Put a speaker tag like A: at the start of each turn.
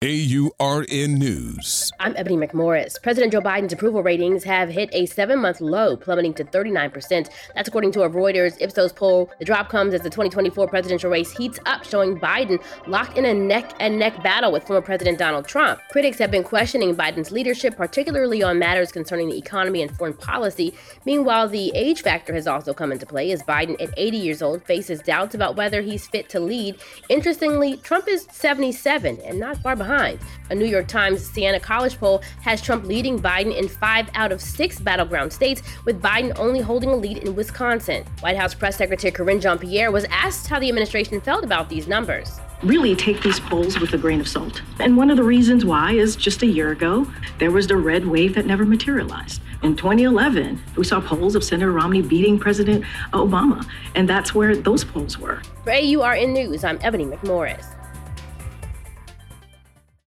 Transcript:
A: AURN News.
B: I'm Ebony McMorris. President Joe Biden's approval ratings have hit a seven month low, plummeting to 39%. That's according to a Reuters Ipsos poll. The drop comes as the 2024 presidential race heats up, showing Biden locked in a neck and neck battle with former President Donald Trump. Critics have been questioning Biden's leadership, particularly on matters concerning the economy and foreign policy. Meanwhile, the age factor has also come into play as Biden, at 80 years old, faces doubts about whether he's fit to lead. Interestingly, Trump is 77 and not far behind behind. A New York Times Siena College poll has Trump leading Biden in five out of six battleground states, with Biden only holding a lead in Wisconsin. White House Press Secretary Karine Jean Pierre was asked how the administration felt about these numbers
C: really take these polls with a grain of salt. And one of the reasons why is just a year ago, there was the red wave that never materialized. In 2011, we saw polls of Senator Romney beating President Obama, and that's where those polls were.
B: For AURN News, I'm Ebony McMorris.